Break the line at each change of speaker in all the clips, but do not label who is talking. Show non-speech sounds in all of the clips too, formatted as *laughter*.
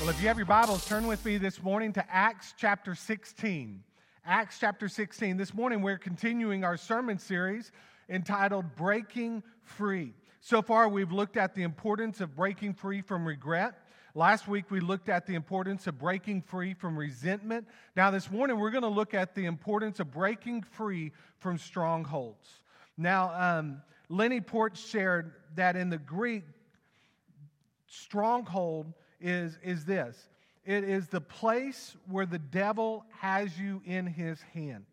Well, if you have your Bibles, turn with me this morning to Acts chapter 16. Acts chapter 16. This morning, we're continuing our sermon series entitled Breaking Free. So far, we've looked at the importance of breaking free from regret. Last week, we looked at the importance of breaking free from resentment. Now, this morning, we're going to look at the importance of breaking free from strongholds. Now, um, Lenny Port shared that in the Greek, stronghold is, is this it is the place where the devil has you in his hand.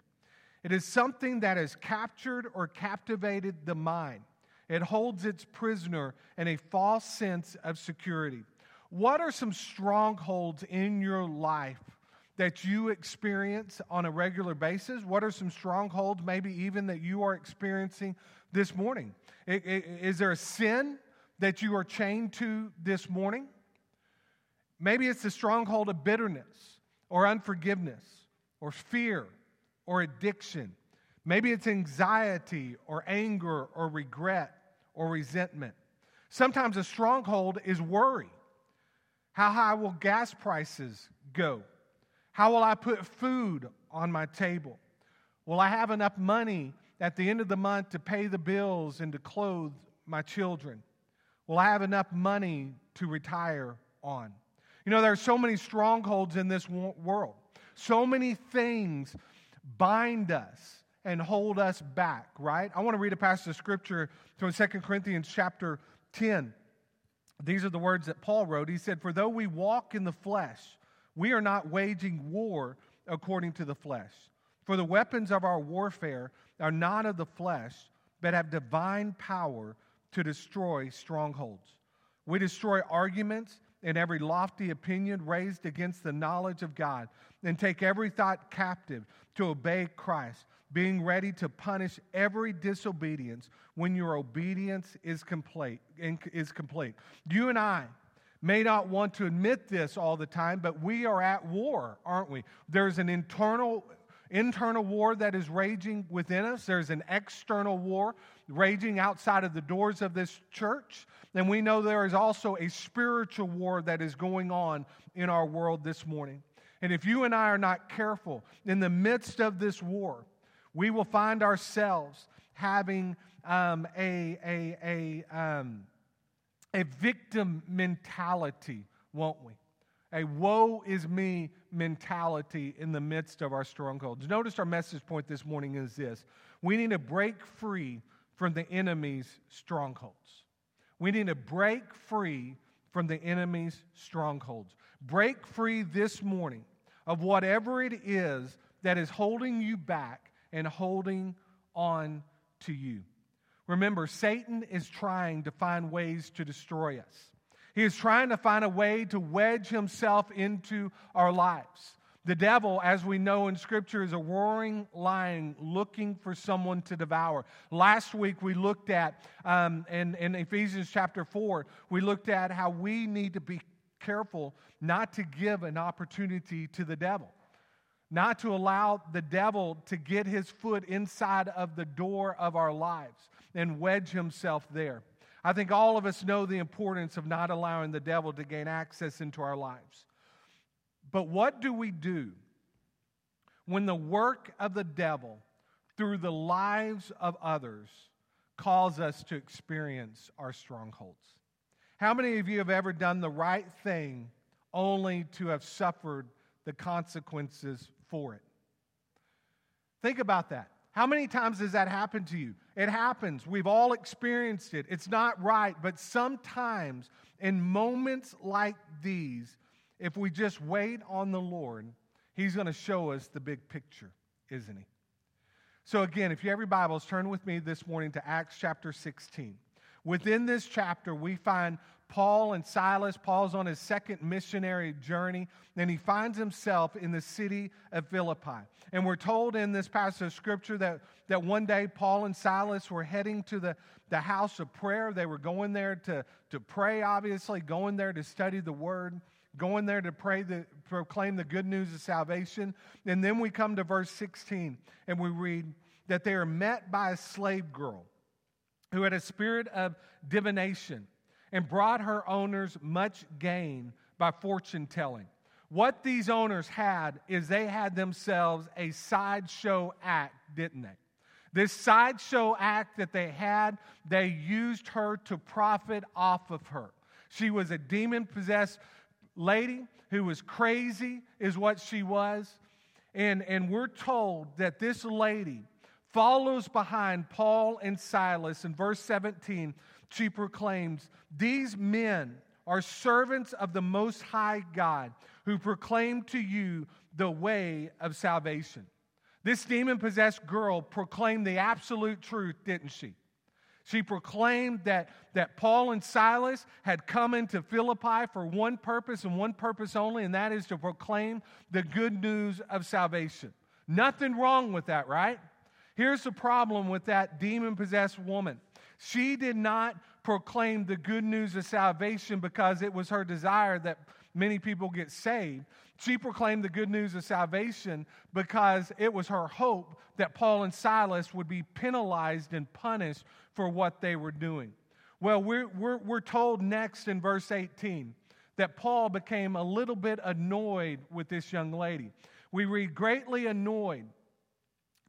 It is something that has captured or captivated the mind. It holds its prisoner in a false sense of security. What are some strongholds in your life that you experience on a regular basis? What are some strongholds, maybe even that you are experiencing this morning? Is there a sin that you are chained to this morning? Maybe it's the stronghold of bitterness or unforgiveness or fear or addiction. Maybe it's anxiety or anger or regret or resentment. Sometimes a stronghold is worry. How high will gas prices go? How will I put food on my table? Will I have enough money at the end of the month to pay the bills and to clothe my children? Will I have enough money to retire on? You know, there are so many strongholds in this world. So many things bind us and hold us back, right? I want to read a passage of scripture from 2 Corinthians chapter 10. These are the words that Paul wrote. He said, For though we walk in the flesh, we are not waging war according to the flesh. For the weapons of our warfare are not of the flesh, but have divine power to destroy strongholds. We destroy arguments and every lofty opinion raised against the knowledge of God, and take every thought captive to obey Christ, being ready to punish every disobedience when your obedience is complete. Is complete. You and I may not want to admit this all the time, but we are at war, aren't we? There's an internal internal war that is raging within us. There's an external war raging outside of the doors of this church. And we know there is also a spiritual war that is going on in our world this morning. And if you and I are not careful in the midst of this war, we will find ourselves having um, a, a, a, um, a victim mentality, won't we? A woe is me mentality in the midst of our strongholds. Notice our message point this morning is this we need to break free from the enemy's strongholds. We need to break free from the enemy's strongholds. Break free this morning of whatever it is that is holding you back and holding on to you. Remember, Satan is trying to find ways to destroy us. He is trying to find a way to wedge himself into our lives. The devil, as we know in Scripture, is a roaring lion looking for someone to devour. Last week we looked at, um, in, in Ephesians chapter 4, we looked at how we need to be careful not to give an opportunity to the devil, not to allow the devil to get his foot inside of the door of our lives and wedge himself there. I think all of us know the importance of not allowing the devil to gain access into our lives. But what do we do when the work of the devil through the lives of others calls us to experience our strongholds? How many of you have ever done the right thing only to have suffered the consequences for it? Think about that. How many times has that happened to you? It happens. We've all experienced it. It's not right, but sometimes in moments like these, if we just wait on the Lord, He's going to show us the big picture, isn't He? So, again, if you have your Bibles, turn with me this morning to Acts chapter 16. Within this chapter, we find Paul and Silas. Paul's on his second missionary journey, and he finds himself in the city of Philippi. And we're told in this passage of scripture that, that one day Paul and Silas were heading to the, the house of prayer. They were going there to, to pray, obviously, going there to study the word, going there to pray the, proclaim the good news of salvation. And then we come to verse 16, and we read that they are met by a slave girl who had a spirit of divination and brought her owners much gain by fortune telling. What these owners had is they had themselves a sideshow act, didn't they? This sideshow act that they had, they used her to profit off of her. She was a demon possessed lady who was crazy, is what she was. And, and we're told that this lady follows behind Paul and Silas. In verse 17, she proclaims, These men are servants of the Most High God who proclaim to you the way of salvation. This demon possessed girl proclaimed the absolute truth, didn't she? She proclaimed that, that Paul and Silas had come into Philippi for one purpose and one purpose only, and that is to proclaim the good news of salvation. Nothing wrong with that, right? Here's the problem with that demon possessed woman she did not proclaim the good news of salvation because it was her desire that many people get saved. She proclaimed the good news of salvation because it was her hope that Paul and Silas would be penalized and punished for what they were doing. Well, we're, we're, we're told next in verse 18 that Paul became a little bit annoyed with this young lady. We read, greatly annoyed,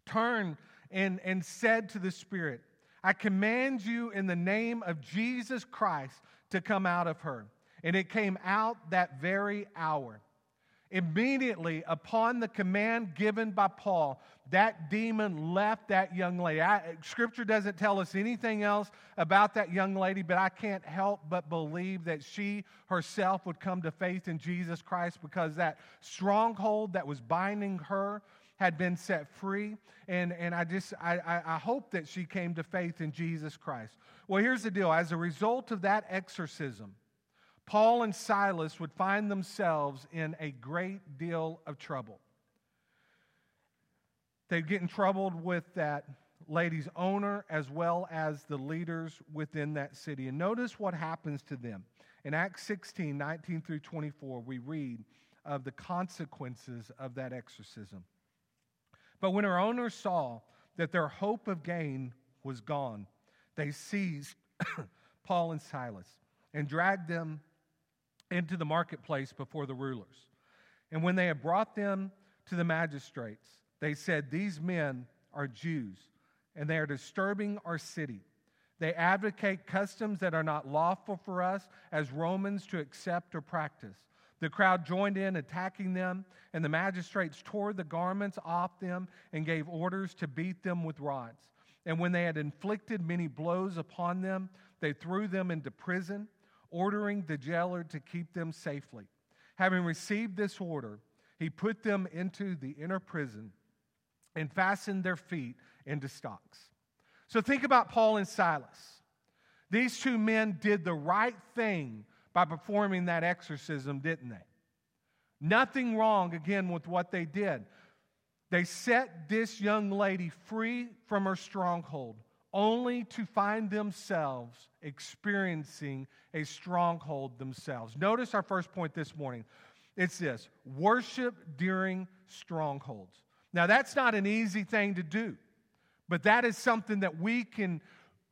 turned and, and said to the Spirit, I command you in the name of Jesus Christ to come out of her. And it came out that very hour. Immediately upon the command given by Paul, that demon left that young lady. I, scripture doesn't tell us anything else about that young lady, but I can't help but believe that she herself would come to faith in Jesus Christ because that stronghold that was binding her had been set free. And, and I just, I, I, I hope that she came to faith in Jesus Christ. Well, here's the deal as a result of that exorcism, Paul and Silas would find themselves in a great deal of trouble. They'd get in trouble with that lady's owner as well as the leaders within that city. And notice what happens to them. In Acts 16 19 through 24, we read of the consequences of that exorcism. But when her owners saw that their hope of gain was gone, they seized *coughs* Paul and Silas and dragged them into the marketplace before the rulers. And when they had brought them to the magistrates, they said, These men are Jews, and they are disturbing our city. They advocate customs that are not lawful for us as Romans to accept or practice. The crowd joined in, attacking them, and the magistrates tore the garments off them and gave orders to beat them with rods. And when they had inflicted many blows upon them, they threw them into prison ordering the jailer to keep them safely. Having received this order, he put them into the inner prison and fastened their feet into stocks. So think about Paul and Silas. These two men did the right thing by performing that exorcism, didn't they? Nothing wrong, again, with what they did. They set this young lady free from her stronghold only to find themselves experiencing a stronghold themselves. Notice our first point this morning. It's this worship during strongholds. Now, that's not an easy thing to do, but that is something that we can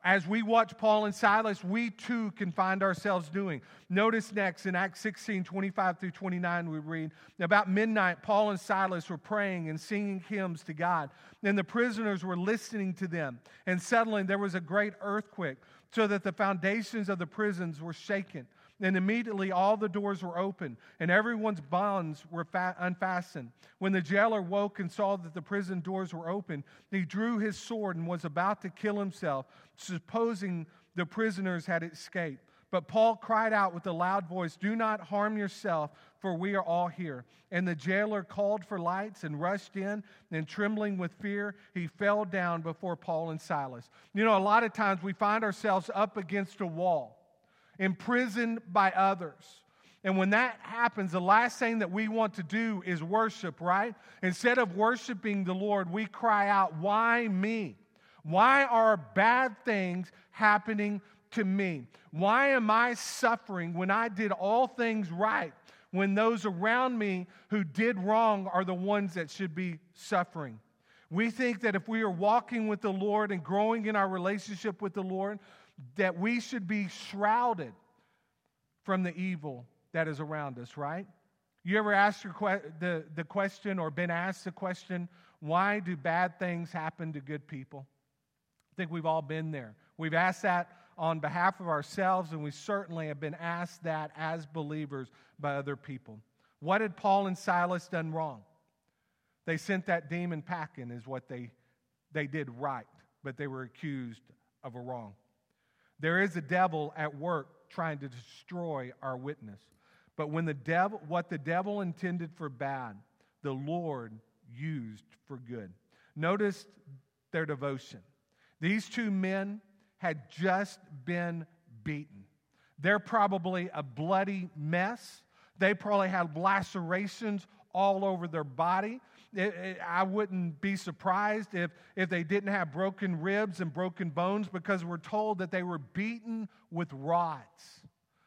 as we watch Paul and Silas, we too can find ourselves doing. Notice next in Acts 16 25 through 29, we read about midnight, Paul and Silas were praying and singing hymns to God. And the prisoners were listening to them. And suddenly there was a great earthquake, so that the foundations of the prisons were shaken. And immediately all the doors were open, and everyone's bonds were fa- unfastened. When the jailer woke and saw that the prison doors were open, he drew his sword and was about to kill himself, supposing the prisoners had escaped. But Paul cried out with a loud voice, Do not harm yourself, for we are all here. And the jailer called for lights and rushed in, and trembling with fear, he fell down before Paul and Silas. You know, a lot of times we find ourselves up against a wall imprisoned by others. And when that happens, the last thing that we want to do is worship, right? Instead of worshiping the Lord, we cry out, Why me? Why are bad things happening to me? Why am I suffering when I did all things right? When those around me who did wrong are the ones that should be suffering. We think that if we are walking with the Lord and growing in our relationship with the Lord, that we should be shrouded from the evil that is around us, right? You ever asked que- the, the question or been asked the question, why do bad things happen to good people? I think we've all been there. We've asked that on behalf of ourselves, and we certainly have been asked that as believers by other people. What had Paul and Silas done wrong? They sent that demon packing, is what they, they did right, but they were accused of a wrong. There is a devil at work trying to destroy our witness. But when the devil, what the devil intended for bad, the Lord used for good. Notice their devotion. These two men had just been beaten. They're probably a bloody mess. They probably had lacerations all over their body. I wouldn't be surprised if, if they didn't have broken ribs and broken bones because we're told that they were beaten with rods.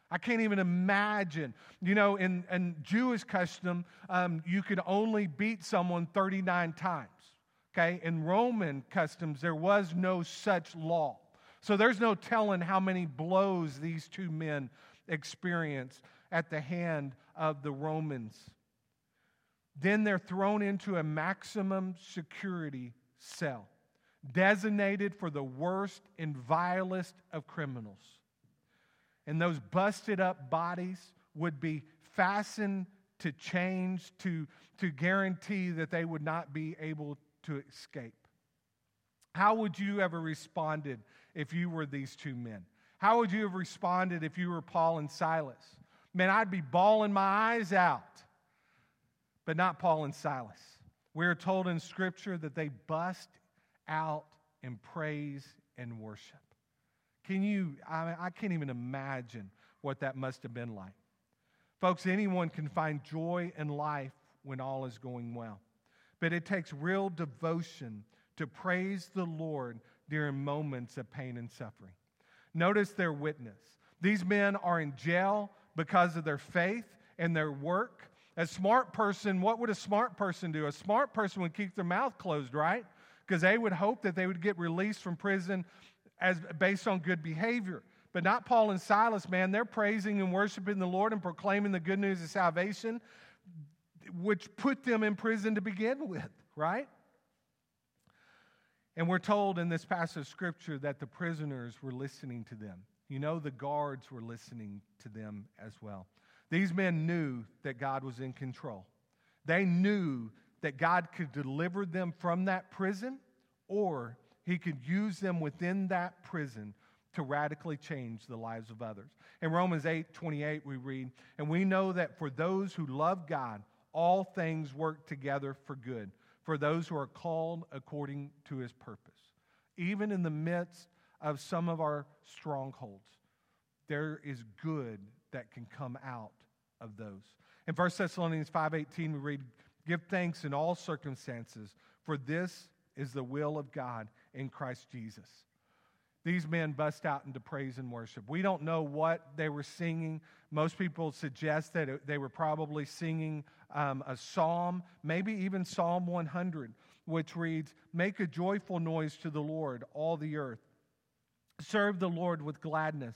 I can't even imagine. You know, in, in Jewish custom, um, you could only beat someone 39 times. Okay? In Roman customs, there was no such law. So there's no telling how many blows these two men experienced at the hand of the Romans. Then they're thrown into a maximum security cell, designated for the worst and vilest of criminals. And those busted up bodies would be fastened to chains to, to guarantee that they would not be able to escape. How would you ever responded if you were these two men? How would you have responded if you were Paul and Silas? Man, I'd be bawling my eyes out but not Paul and Silas. We are told in Scripture that they bust out in praise and worship. Can you, I, mean, I can't even imagine what that must have been like. Folks, anyone can find joy in life when all is going well, but it takes real devotion to praise the Lord during moments of pain and suffering. Notice their witness. These men are in jail because of their faith and their work. A smart person, what would a smart person do? A smart person would keep their mouth closed, right? Because they would hope that they would get released from prison as based on good behavior. But not Paul and Silas, man. They're praising and worshiping the Lord and proclaiming the good news of salvation, which put them in prison to begin with, right? And we're told in this passage of scripture that the prisoners were listening to them. You know, the guards were listening to them as well. These men knew that God was in control. They knew that God could deliver them from that prison or he could use them within that prison to radically change the lives of others. In Romans 8 28, we read, And we know that for those who love God, all things work together for good, for those who are called according to his purpose. Even in the midst of some of our strongholds, there is good that can come out of those. In 1 Thessalonians 5:18 we read, "Give thanks in all circumstances, for this is the will of God in Christ Jesus." These men bust out into praise and worship. We don't know what they were singing. Most people suggest that they were probably singing um, a psalm, maybe even Psalm 100, which reads, Make a joyful noise to the Lord, all the earth. Serve the Lord with gladness.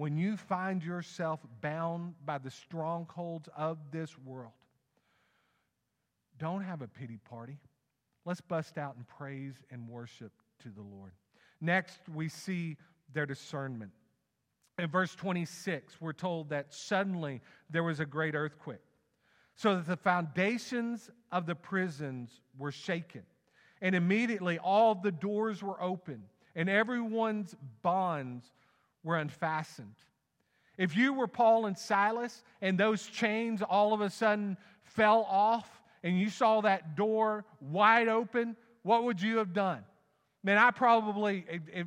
when you find yourself bound by the strongholds of this world, don't have a pity party. Let's bust out in praise and worship to the Lord. Next, we see their discernment. In verse 26, we're told that suddenly there was a great earthquake, so that the foundations of the prisons were shaken. And immediately all the doors were open, and everyone's bonds were unfastened. If you were Paul and Silas and those chains all of a sudden fell off and you saw that door wide open, what would you have done? Man, I probably, it, it,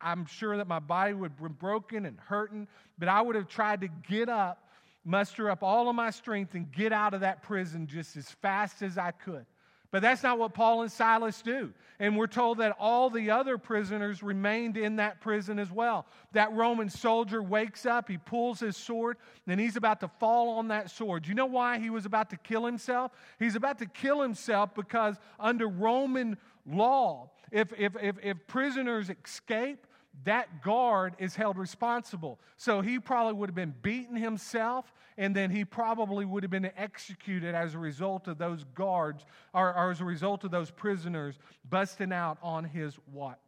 I'm sure that my body would have been broken and hurting, but I would have tried to get up, muster up all of my strength and get out of that prison just as fast as I could. But that's not what Paul and Silas do. And we're told that all the other prisoners remained in that prison as well. That Roman soldier wakes up, he pulls his sword, and he's about to fall on that sword. You know why he was about to kill himself? He's about to kill himself because under Roman law, if, if, if, if prisoners escape, that guard is held responsible. So he probably would have been beaten himself, and then he probably would have been executed as a result of those guards, or, or as a result of those prisoners busting out on his watch.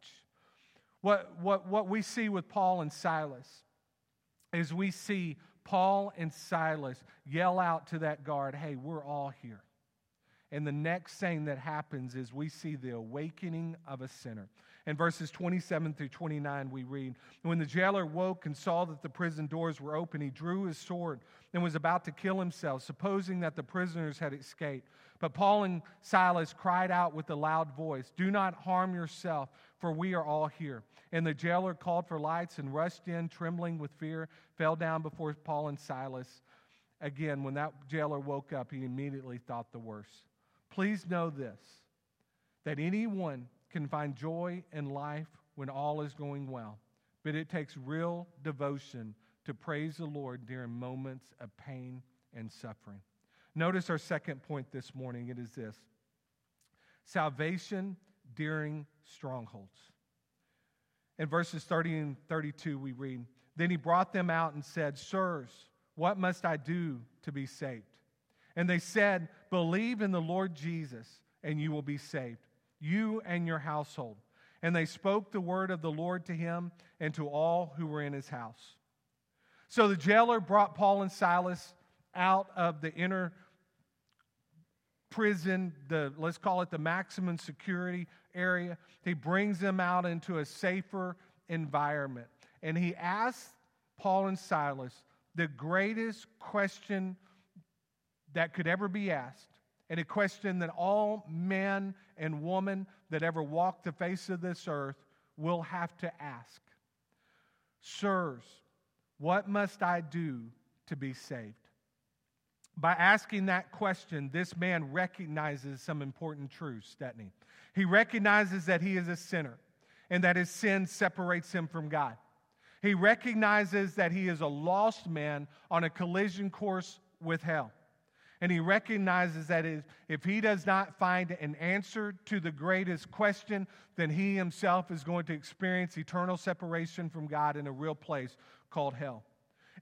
What, what, what we see with Paul and Silas is we see Paul and Silas yell out to that guard, Hey, we're all here. And the next thing that happens is we see the awakening of a sinner. In verses 27 through 29, we read When the jailer woke and saw that the prison doors were open, he drew his sword and was about to kill himself, supposing that the prisoners had escaped. But Paul and Silas cried out with a loud voice, Do not harm yourself, for we are all here. And the jailer called for lights and rushed in, trembling with fear, fell down before Paul and Silas. Again, when that jailer woke up, he immediately thought the worst. Please know this that anyone can find joy in life when all is going well, but it takes real devotion to praise the Lord during moments of pain and suffering. Notice our second point this morning it is this salvation during strongholds. In verses 30 and 32, we read, Then he brought them out and said, Sirs, what must I do to be saved? And they said, Believe in the Lord Jesus, and you will be saved you and your household. And they spoke the word of the Lord to him and to all who were in his house. So the jailer brought Paul and Silas out of the inner prison, the let's call it the maximum security area. He brings them out into a safer environment. And he asks Paul and Silas the greatest question that could ever be asked and a question that all men and women that ever walked the face of this earth will have to ask Sirs, what must I do to be saved? By asking that question, this man recognizes some important truths, doesn't he? He recognizes that he is a sinner and that his sin separates him from God. He recognizes that he is a lost man on a collision course with hell. And he recognizes that if he does not find an answer to the greatest question, then he himself is going to experience eternal separation from God in a real place called hell.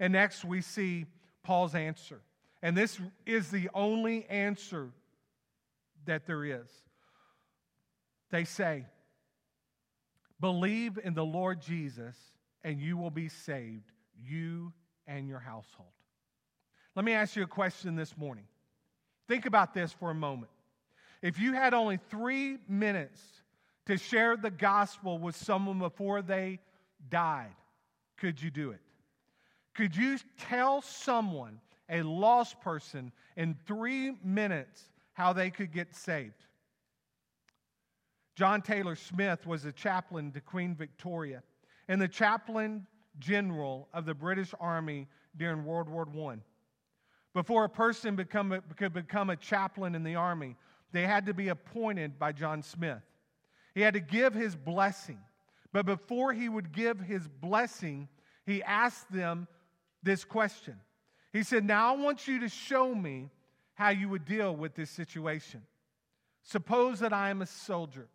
And next, we see Paul's answer. And this is the only answer that there is. They say, Believe in the Lord Jesus, and you will be saved, you and your household. Let me ask you a question this morning. Think about this for a moment. If you had only three minutes to share the gospel with someone before they died, could you do it? Could you tell someone, a lost person, in three minutes how they could get saved? John Taylor Smith was a chaplain to Queen Victoria and the chaplain general of the British Army during World War I. Before a person become a, could become a chaplain in the army, they had to be appointed by John Smith. He had to give his blessing. But before he would give his blessing, he asked them this question. He said, Now I want you to show me how you would deal with this situation. Suppose that I am a soldier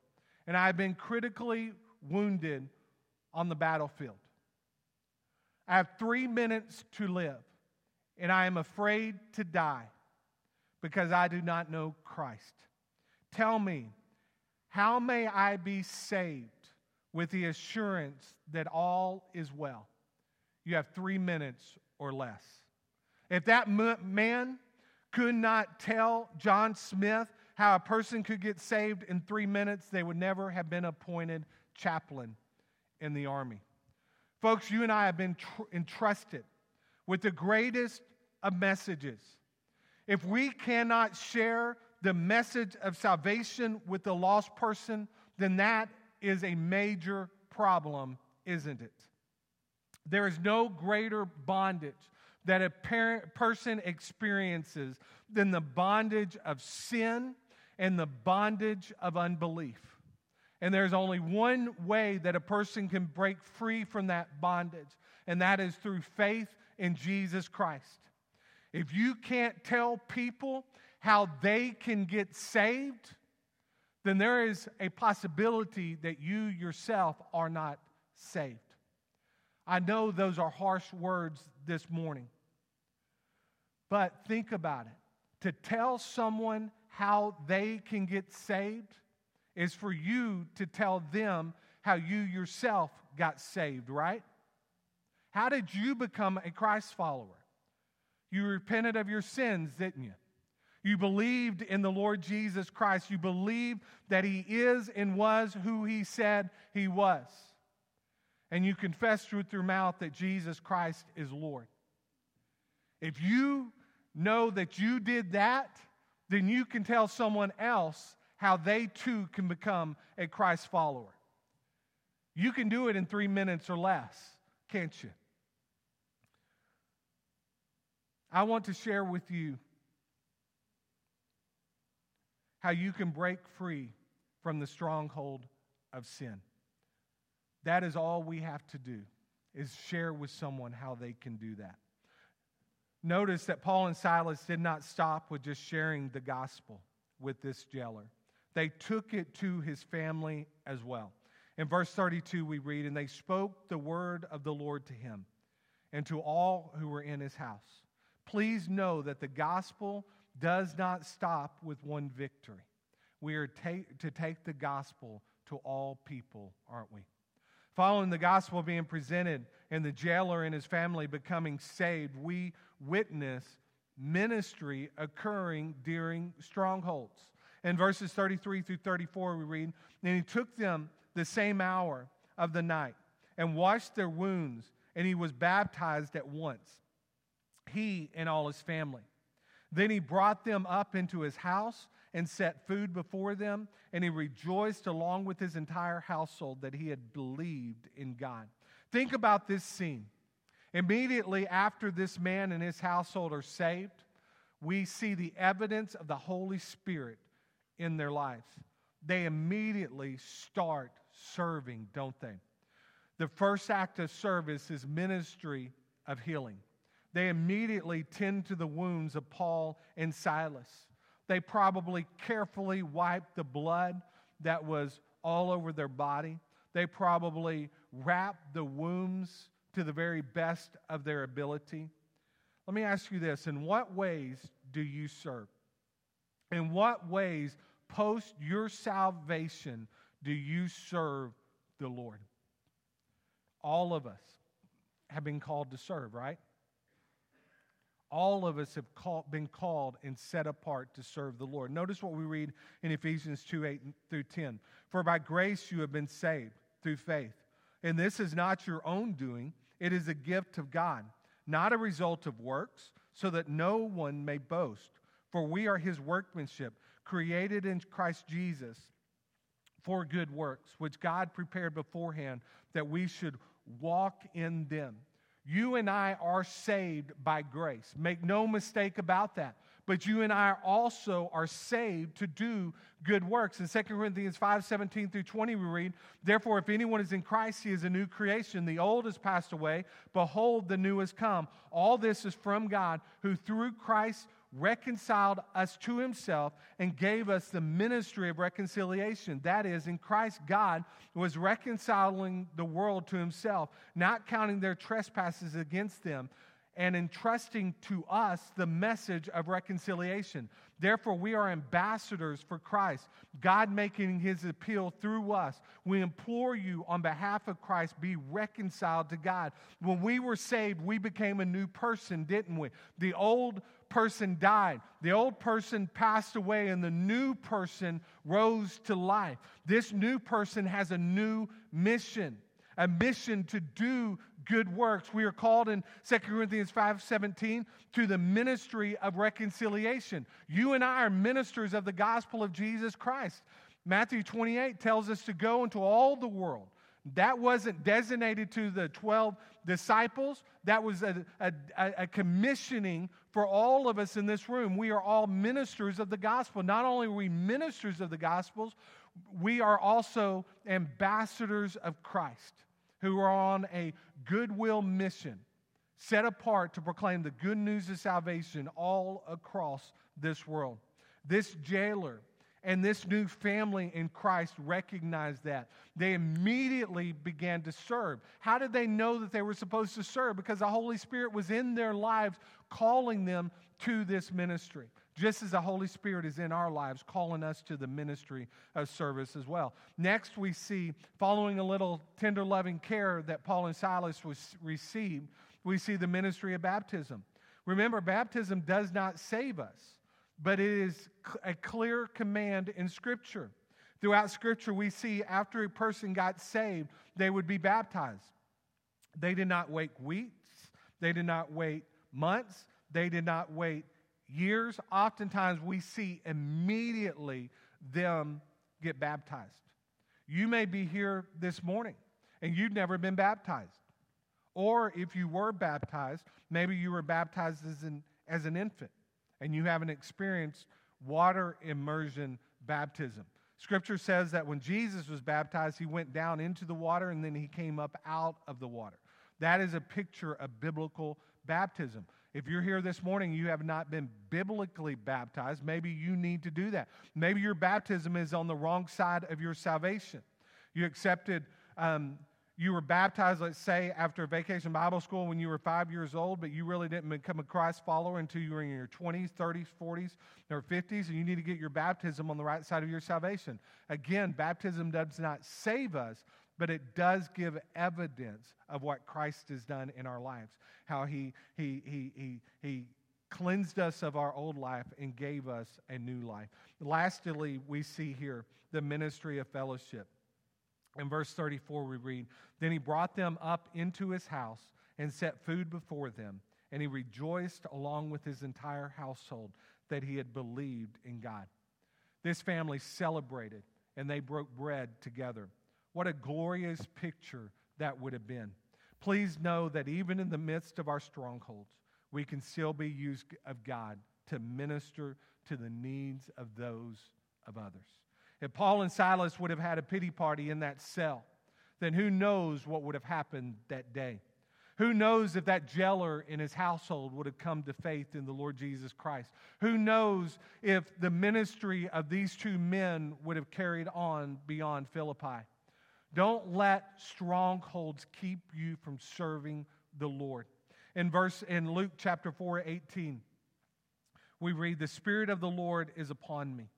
and I have been critically wounded on the battlefield. I have three minutes to live and I am afraid to die because I do not know Christ. Tell me, how may I be saved with the assurance that all is well? You have three minutes or less. If that man could not tell John Smith how a person could get saved in three minutes, they would never have been appointed chaplain in the army. Folks, you and I have been tr- entrusted with the greatest of messages. If we cannot share the message of salvation with the lost person, then that is a major problem, isn't it? There is no greater bondage that a parent, person experiences than the bondage of sin and the bondage of unbelief. And there's only one way that a person can break free from that bondage, and that is through faith in Jesus Christ. If you can't tell people how they can get saved, then there is a possibility that you yourself are not saved. I know those are harsh words this morning, but think about it. To tell someone how they can get saved is for you to tell them how you yourself got saved, right? How did you become a Christ follower? You repented of your sins, didn't you? You believed in the Lord Jesus Christ. You believed that He is and was who He said He was. And you confessed with your mouth that Jesus Christ is Lord. If you know that you did that, then you can tell someone else how they too can become a Christ follower. You can do it in three minutes or less, can't you? I want to share with you how you can break free from the stronghold of sin. That is all we have to do is share with someone how they can do that. Notice that Paul and Silas did not stop with just sharing the gospel with this jailer. They took it to his family as well. In verse 32, we read, And they spoke the word of the Lord to him and to all who were in his house. Please know that the gospel does not stop with one victory. We are ta- to take the gospel to all people, aren't we? Following the gospel being presented and the jailer and his family becoming saved, we witness ministry occurring during strongholds. In verses 33 through 34, we read, And he took them the same hour of the night and washed their wounds, and he was baptized at once, he and all his family. Then he brought them up into his house and set food before them, and he rejoiced along with his entire household that he had believed in God. Think about this scene. Immediately after this man and his household are saved, we see the evidence of the Holy Spirit in their lives. They immediately start serving, don't they? The first act of service is ministry of healing. They immediately tend to the wounds of Paul and Silas. They probably carefully wiped the blood that was all over their body. They probably wrapped the wounds to the very best of their ability. Let me ask you this In what ways do you serve? In what ways, post your salvation, do you serve the Lord? All of us have been called to serve, right? All of us have been called and set apart to serve the Lord. Notice what we read in Ephesians 2 8 through 10. For by grace you have been saved through faith. And this is not your own doing, it is a gift of God, not a result of works, so that no one may boast. For we are his workmanship, created in Christ Jesus for good works, which God prepared beforehand that we should walk in them. You and I are saved by grace. Make no mistake about that. But you and I also are saved to do good works. In 2 Corinthians 5 17 through 20, we read, Therefore, if anyone is in Christ, he is a new creation. The old has passed away. Behold, the new has come. All this is from God, who through Christ reconciled us to himself and gave us the ministry of reconciliation. That is, in Christ, God was reconciling the world to himself, not counting their trespasses against them, and entrusting to us the message of reconciliation. Therefore, we are ambassadors for Christ, God making his appeal through us. We implore you on behalf of Christ, be reconciled to God. When we were saved, we became a new person, didn't we? The old person died. The old person passed away, and the new person rose to life. This new person has a new mission, a mission to do good works. We are called in 2 Corinthians 5 17 to the ministry of reconciliation. You and I are ministers of the gospel of Jesus Christ. Matthew 28 tells us to go into all the world That wasn't designated to the 12 disciples. That was a, a, a, commissioning for all of us in this room. We are all ministers of the gospel. Not only are we ministers of the gospels, we are also ambassadors of Christ who are on a goodwill mission set apart to proclaim the good news of salvation all across this world. This jailer and this new family in Christ recognized that. They immediately began to serve. How did they know that they were supposed to serve? Because the Holy Spirit was in their lives calling them to this ministry. Just as the Holy Spirit is in our lives, calling us to the ministry of service as well. Next, we see, following a little tender loving care that Paul and Silas was received, we see the ministry of baptism. Remember, baptism does not save us but it is a clear command in Scripture. Throughout Scripture, we see after a person got saved, they would be baptized. They did not wait weeks, they did not wait months, they did not wait years. Oftentimes, we see immediately them get baptized. You may be here this morning and you've never been baptized. Or if you were baptized, maybe you were baptized as an, as an infant and you haven't experienced water immersion baptism. Scripture says that when Jesus was baptized, he went down into the water and then he came up out of the water. That is a picture of biblical baptism. If you're here this morning, you have not been biblically baptized, maybe you need to do that. Maybe your baptism is on the wrong side of your salvation. You accepted um, you were baptized, let's say, after vacation Bible school when you were five years old, but you really didn't become a Christ follower until you were in your 20s, 30s, 40s, or 50s, and you need to get your baptism on the right side of your salvation. Again, baptism does not save us, but it does give evidence of what Christ has done in our lives, how he, he, he, he, he cleansed us of our old life and gave us a new life. Lastly, we see here the ministry of fellowship. In verse 34, we read, Then he brought them up into his house and set food before them, and he rejoiced along with his entire household that he had believed in God. This family celebrated and they broke bread together. What a glorious picture that would have been. Please know that even in the midst of our strongholds, we can still be used of God to minister to the needs of those of others. If Paul and Silas would have had a pity party in that cell, then who knows what would have happened that day? Who knows if that jailer in his household would have come to faith in the Lord Jesus Christ? Who knows if the ministry of these two men would have carried on beyond Philippi? Don't let strongholds keep you from serving the Lord. In verse in Luke chapter 4, 18, we read, The Spirit of the Lord is upon me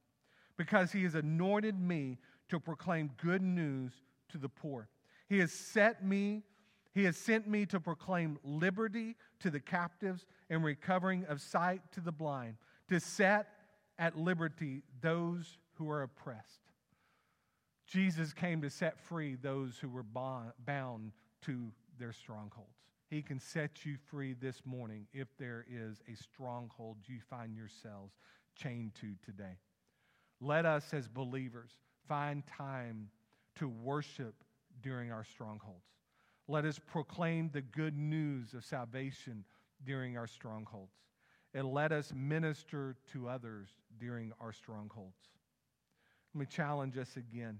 because he has anointed me to proclaim good news to the poor. He has set me, he has sent me to proclaim liberty to the captives and recovering of sight to the blind, to set at liberty those who are oppressed. Jesus came to set free those who were bound to their strongholds. He can set you free this morning if there is a stronghold you find yourselves chained to today. Let us, as believers, find time to worship during our strongholds. Let us proclaim the good news of salvation during our strongholds. And let us minister to others during our strongholds. Let me challenge us again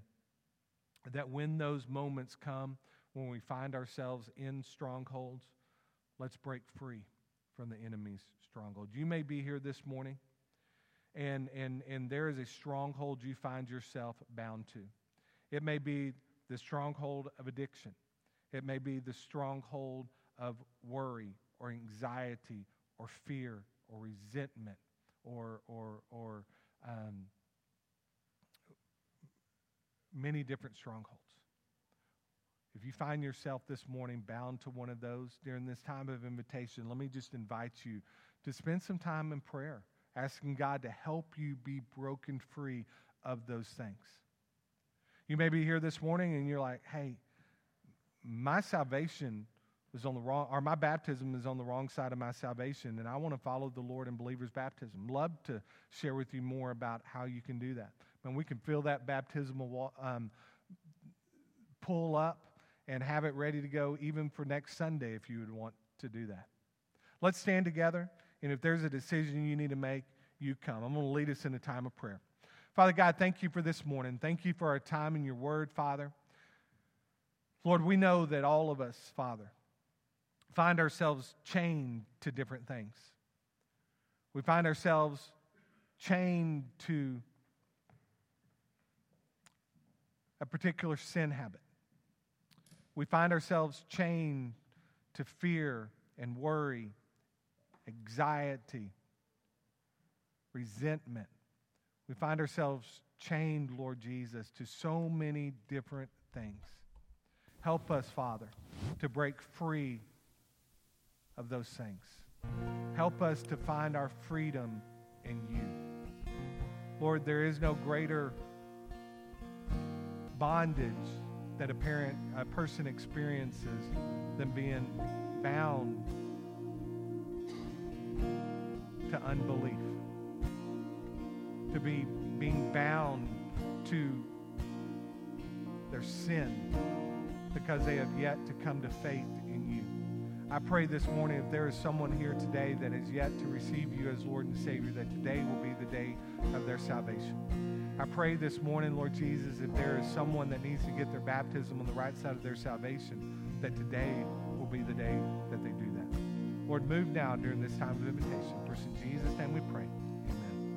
that when those moments come, when we find ourselves in strongholds, let's break free from the enemy's stronghold. You may be here this morning and, and, and there is a stronghold you find yourself bound to. It may be the stronghold of addiction, it may be the stronghold of worry or anxiety or fear or resentment or, or, or um, many different strongholds. If you find yourself this morning bound to one of those during this time of invitation, let me just invite you to spend some time in prayer asking God to help you be broken free of those things. You may be here this morning and you're like, hey, my salvation is on the wrong, or my baptism is on the wrong side of my salvation, and I want to follow the Lord in believer's baptism. Love to share with you more about how you can do that. And we can fill that baptismal um, pull up and have it ready to go even for next Sunday if you would want to do that. Let's stand together, and if there's a decision you need to make, you come. I'm going to lead us in a time of prayer. Father God, thank you for this morning. Thank you for our time in your word, Father. Lord, we know that all of us, Father, find ourselves chained to different things. We find ourselves chained to a particular sin habit. We find ourselves chained to fear and worry, anxiety, resentment. We find ourselves chained, Lord Jesus, to so many different things. Help us, Father, to break free of those things. Help us to find our freedom in you. Lord, there is no greater bondage that a parent a person experiences than being bound to unbelief to be being bound to their sin because they have yet to come to faith in you. I pray this morning if there is someone here today that has yet to receive you as Lord and Savior, that today will be the day of their salvation. I pray this morning, Lord Jesus, if there is someone that needs to get their baptism on the right side of their salvation, that today will be the day that they. Lord, move now during this time of invitation. For in Jesus' name we.